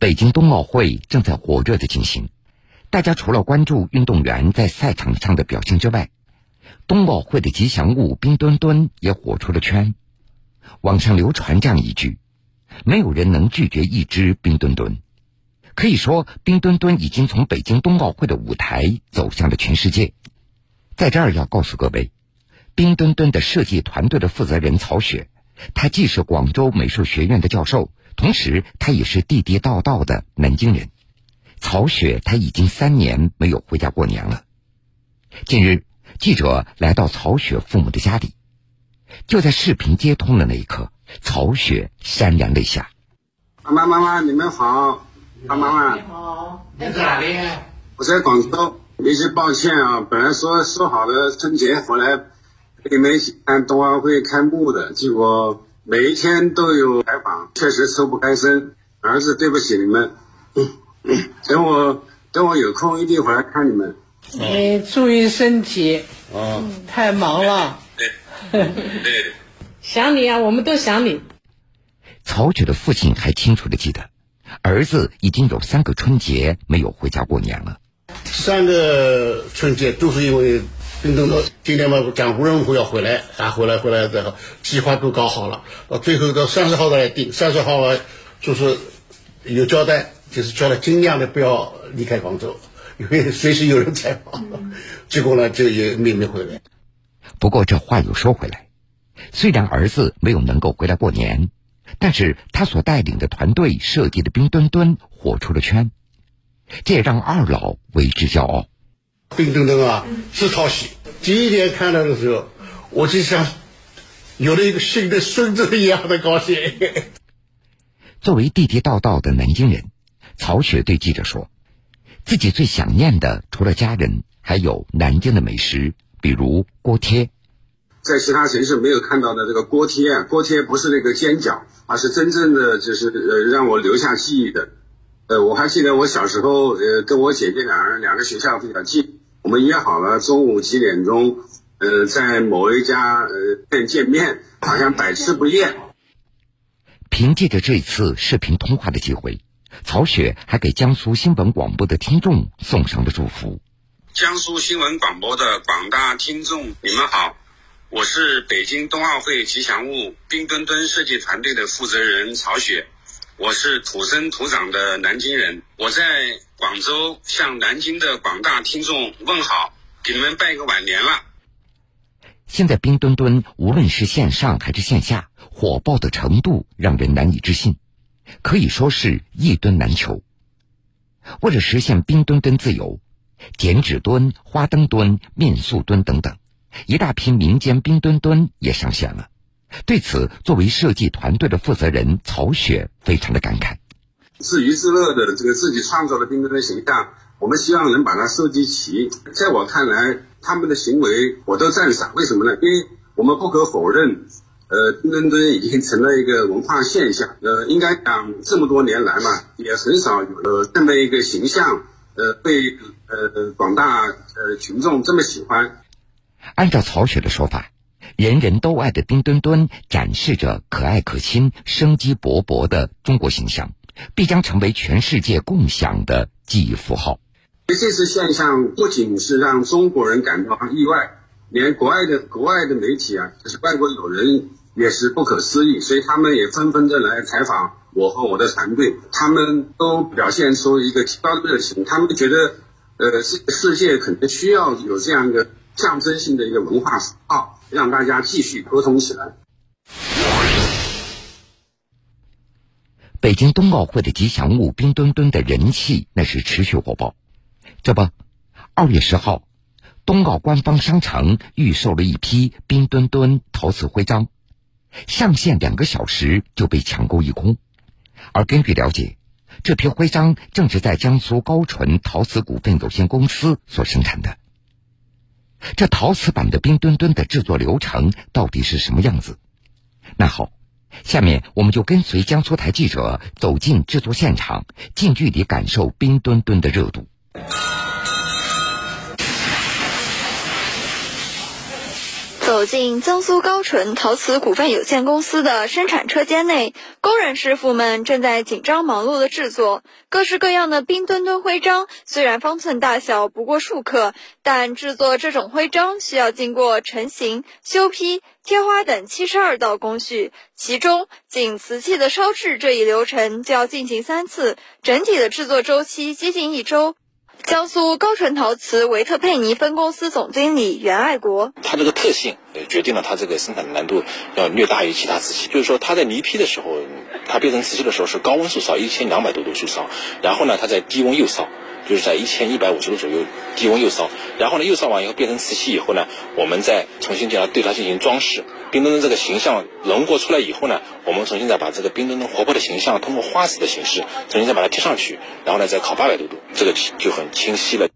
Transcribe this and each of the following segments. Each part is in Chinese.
北京冬奥会正在火热的进行，大家除了关注运动员在赛场上的表现之外，冬奥会的吉祥物冰墩墩也火出了圈。网上流传这样一句：“没有人能拒绝一只冰墩墩。”可以说，冰墩墩已经从北京冬奥会的舞台走向了全世界。在这儿要告诉各位，冰墩墩的设计团队的负责人曹雪，他既是广州美术学院的教授，同时他也是地地道道的南京人。曹雪他已经三年没有回家过年了。近日，记者来到曹雪父母的家里，就在视频接通的那一刻，曹雪潸然泪下：“妈妈，妈妈，你们好。”爸妈妈，你好，你在哪里？我在广州，一直抱歉啊。本来说说好的春节回来陪你们一起看冬奥会开幕的，结果每一天都有采访，确实抽不开身。儿子，对不起你们。等我等我有空一定回来看你们。你注意身体。哦。太忙了。对。对。想你啊，我们都想你。曹雪的父亲还清楚的记得。儿子已经有三个春节没有回家过年了。三个春节都是因为冰墩墩今天嘛讲无论如何要回来，啊回来回来的计划都搞好了，到最后到三十号再来定。三十号就是有交代，就是叫他尽量的不要离开广州，因为随时有人采访。结果呢，就也没没回来。不过这话又说回来，虽然儿子没有能够回来过年。但是他所带领的团队设计的冰墩墩火出了圈，这也让二老为之骄傲。冰墩墩啊，是讨喜。第一天看到的时候，我就像有了一个新的孙子一样的高兴。作为地地道道的南京人，曹雪对记者说：“自己最想念的除了家人，还有南京的美食，比如锅贴。”在其他城市没有看到的这个锅贴啊，锅贴不是那个煎饺，而是真正的就是呃让我留下记忆的。呃，我还记得我小时候呃跟我姐姐两人两个学校比较近，我们约好了中午几点钟，呃在某一家呃店见面，好像百吃不厌。凭借着这次视频通话的机会，曹雪还给江苏新闻广播的听众送上了祝福。江苏新闻广播的广大听众，你们好。我是北京冬奥会吉祥物冰墩墩设计团队的负责人曹雪，我是土生土长的南京人，我在广州向南京的广大听众问好，给你们拜个晚年了。现在冰墩墩无论是线上还是线下，火爆的程度让人难以置信，可以说是一墩难求。为了实现冰墩墩自由，剪纸墩、花灯墩、面塑墩等等。一大批民间冰墩墩也上线了，对此，作为设计团队的负责人曹雪非常的感慨。自娱自乐的这个自己创造的冰墩墩形象，我们希望能把它收集齐。在我看来，他们的行为我都赞赏。为什么呢？因为我们不可否认，呃，冰墩墩已经成了一个文化现象。呃，应该讲这么多年来嘛，也很少有这么一个形象，呃，被呃广大呃群众这么喜欢。按照曹雪的说法，人人都爱的冰墩墩展示着可爱可亲、生机勃勃的中国形象，必将成为全世界共享的记忆符号。这次现象不仅是让中国人感到意外，连国外的国外的媒体啊，就是外国友人也是不可思议，所以他们也纷纷的来采访我和我的团队，他们都表现出一个极高的热情，他们觉得，呃，这个世界可能需要有这样一个。象征性的一个文化符号，让大家继续沟通起来。北京冬奥会的吉祥物冰墩墩的人气那是持续火爆。这不，二月十号，冬奥官方商城预售了一批冰墩墩陶瓷徽章，上线两个小时就被抢购一空。而根据了解，这批徽章正是在江苏高淳陶瓷股份有限公司所生产的。这陶瓷版的冰墩墩的制作流程到底是什么样子？那好，下面我们就跟随江苏台记者走进制作现场，近距离感受冰墩墩的热度。走进江苏高淳陶瓷股份有限公司的生产车间内，工人师傅们正在紧张忙碌的制作各式各样的冰墩墩徽章。虽然方寸大小不过数克，但制作这种徽章需要经过成型、修坯、贴花等七十二道工序，其中仅瓷器的烧制这一流程就要进行三次，整体的制作周期接近一周。江苏高淳陶瓷维特佩尼分公司总经理袁爱国，它这个特性决定了它这个生产的难度要略大于其他瓷器。就是说，它在泥坯的时候，它变成瓷器的时候是高温速烧，一千两百多度速烧，然后呢，它在低温又烧。就是在一千一百五十度左右低温釉烧，然后呢釉烧完以后变成瓷器以后呢，我们再重新将它对它进行装饰。冰墩墩这个形象轮廓出来以后呢，我们重新再把这个冰墩墩活泼的形象通过花瓷的形式重新再把它贴上去，然后呢再烤八百多度，这个就很清晰了。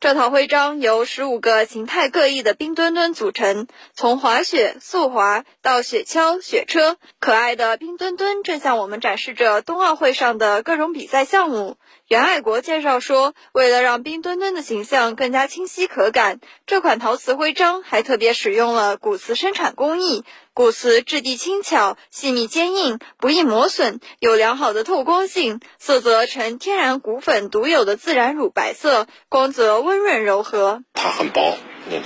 这套徽章由十五个形态各异的冰墩墩组成，从滑雪、速滑到雪橇、雪车，可爱的冰墩墩正向我们展示着冬奥会上的各种比赛项目。袁爱国介绍说，为了让冰墩墩的形象更加清晰可感，这款陶瓷徽章还特别使用了骨瓷生产工艺。骨瓷质地轻巧、细密坚硬，不易磨损，有良好的透光性，色泽呈天然骨粉独有的自然乳白色，光泽温润柔和。它很薄，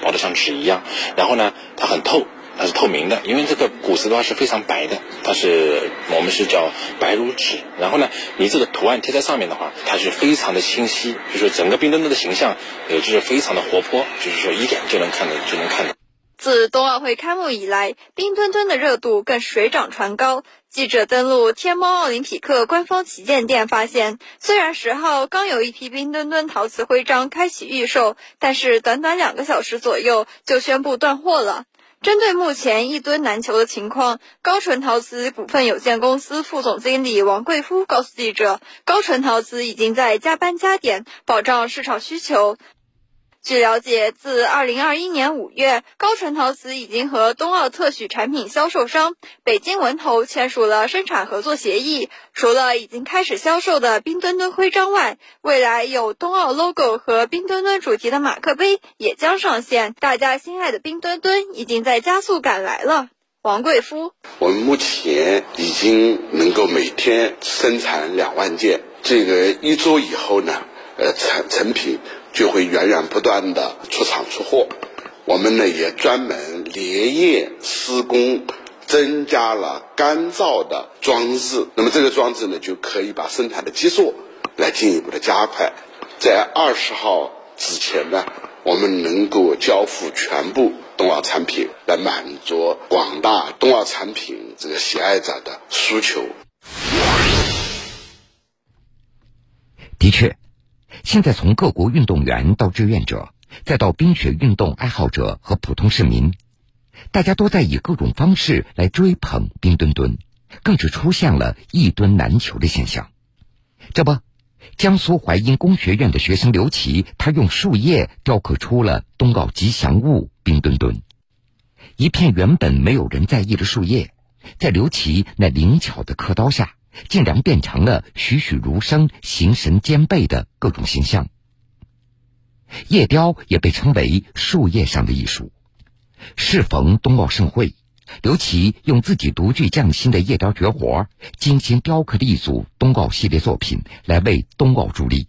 薄的像纸一样。然后呢，它很透，它是透明的，因为这个古瓷的话是非常白的，它是我们是叫白如纸。然后呢，你这个图案贴在上面的话，它是非常的清晰，就是整个冰墩墩的形象，也就是非常的活泼，就是说一眼就能看到，就能看到。自冬奥会开幕以来，冰墩墩的热度更水涨船高。记者登录天猫奥林匹克官方旗舰店，发现虽然十号刚有一批冰墩墩陶瓷徽章开启预售，但是短短两个小时左右就宣布断货了。针对目前一吨难求的情况，高纯陶瓷股份有限公司副总经理王贵夫告诉记者，高纯陶瓷已经在加班加点，保障市场需求。据了解，自二零二一年五月，高纯陶瓷已经和冬奥特许产品销售商北京文投签署了生产合作协议。除了已经开始销售的冰墩墩徽章外，未来有冬奥 logo 和冰墩墩主题的马克杯也将上线。大家心爱的冰墩墩已经在加速赶来了。王贵夫，我们目前已经能够每天生产两万件，这个一周以后呢，呃，成成品。就会源源不断的出厂出货，我们呢也专门连夜施工，增加了干燥的装置。那么这个装置呢，就可以把生产的基数来进一步的加快。在二十号之前呢，我们能够交付全部冬奥产品，来满足广大冬奥产品这个喜爱者的需求。的确。现在，从各国运动员到志愿者，再到冰雪运动爱好者和普通市民，大家都在以各种方式来追捧冰墩墩，更是出现了一墩难求的现象。这不，江苏淮阴工学院的学生刘琦，他用树叶雕刻出了冬奥吉祥物冰墩墩。一片原本没有人在意的树叶，在刘琦那灵巧的刻刀下。竟然变成了栩栩如生、形神兼备的各种形象。叶雕也被称为树叶上的艺术。适逢冬奥盛会，刘奇用自己独具匠心的叶雕绝活，精心雕刻了一组冬奥系列作品，来为冬奥助力。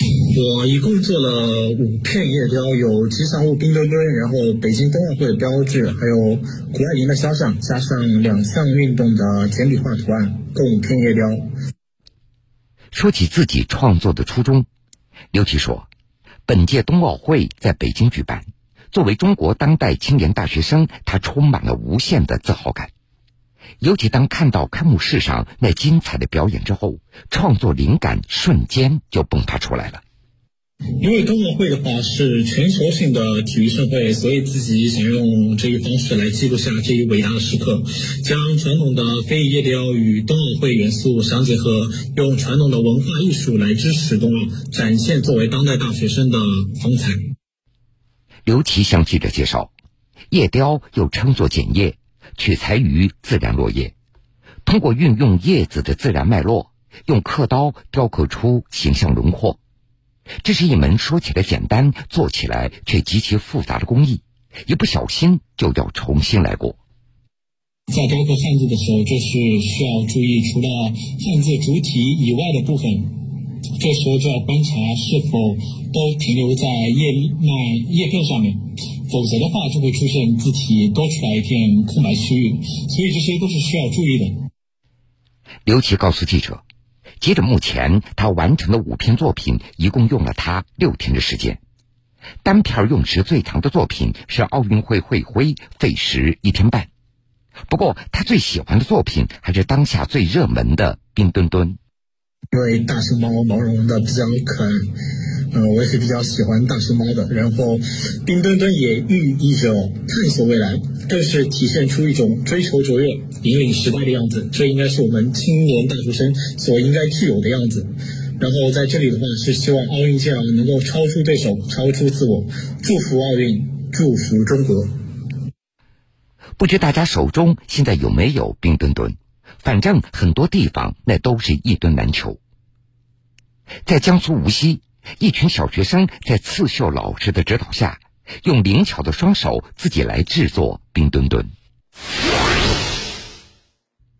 我一共做了五片叶雕，有吉祥物冰墩墩，然后北京冬奥会的标志，还有谷爱凌的肖像，加上两项运动的简笔画图案，共五片叶雕。说起自己创作的初衷，刘琦说：“本届冬奥会在北京举办，作为中国当代青年大学生，他充满了无限的自豪感。尤其当看到开幕式上那精彩的表演之后，创作灵感瞬间就迸发出来了。因为冬奥会的话是全球性的体育盛会，所以自己想用这一方式来记录下这一伟大的时刻，将传统的非遗夜雕与冬奥会元素相结合，用传统的文化艺术来支持冬奥，展现作为当代大学生的风采。刘琦向记者介绍，夜雕又称作剪叶。取材于自然落叶，通过运用叶子的自然脉络，用刻刀雕刻出形象轮廓。这是一门说起来简单，做起来却极其复杂的工艺，一不小心就要重新来过。在雕刻汉字的时候，就是需要注意除了汉字主体以外的部分，这时候就要观察是否都停留在叶脉叶片上面，否则的话就会出现字体多出来一片空白区域，所以这些都是需要注意的。刘琦告诉记者，截止目前，他完成的五篇作品一共用了他六天的时间，单片用时最长的作品是奥运会会徽，费时一天半。不过，他最喜欢的作品还是当下最热门的冰墩墩。因为大熊猫毛茸茸的比较可爱，嗯，我也是比较喜欢大熊猫的。然后，冰墩墩也寓意着探索未来，更是体现出一种追求卓越、引领时代的样子。这应该是我们青年大学生所应该具有的样子。然后在这里的话，是希望奥运健儿能够超出对手，超出自我，祝福奥运，祝福中国。不知大家手中现在有没有冰墩墩？反正很多地方那都是一墩难求。在江苏无锡，一群小学生在刺绣老师的指导下，用灵巧的双手自己来制作冰墩墩。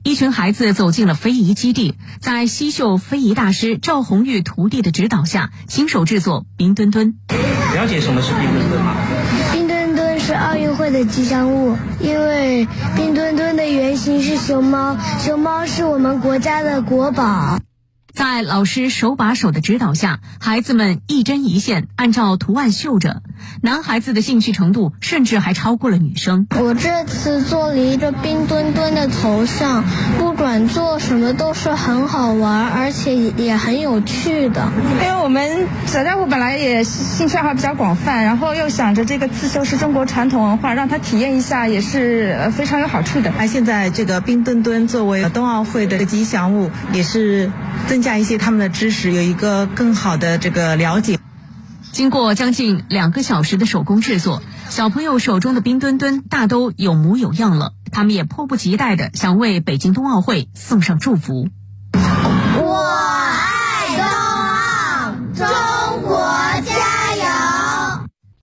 一群孩子走进了非遗基地，在西绣非遗大师赵红玉徒弟的指导下，亲手制作冰墩墩。了解什么是冰墩墩吗？吉祥物，因为冰墩墩的原型是熊猫，熊猫是我们国家的国宝。在老师手把手的指导下，孩子们一针一线按照图案绣着。男孩子的兴趣程度甚至还超过了女生。我这次做了一个冰墩墩的头像，不管做什么都是很好玩，而且也很有趣的。因为我们小家伙本来也兴趣爱好比较广泛，然后又想着这个刺绣是中国传统文化，让他体验一下也是非常有好处的。那现在这个冰墩墩作为冬奥会的吉祥物，也是增加一些他们的知识，有一个更好的这个了解。经过将近两个小时的手工制作，小朋友手中的冰墩墩大都有模有样了。他们也迫不及待的想为北京冬奥会送上祝福。我